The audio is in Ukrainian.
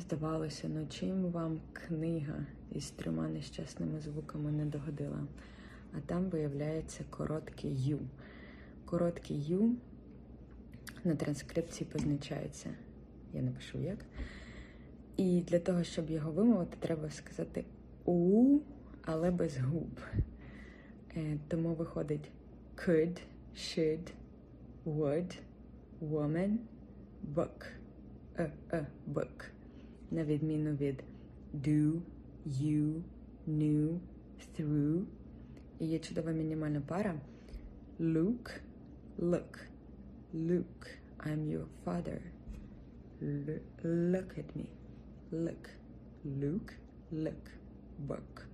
Здавалося, ну чим вам книга із трьома нещасними звуками не догодила. А там виявляється короткий Ю. Короткий Ю на транскрипції позначається. Я напишу як. І для того, щоб його вимовити, треба сказати у, але без губ. Е, Тому виходить could, should, would, woman, book. Е, е, book. На відміну від do, you, knew, through. І є чудова мінімальна пара. Luke, look. Luke, I'm your father. L- look at me. Look. Luke, look. Book.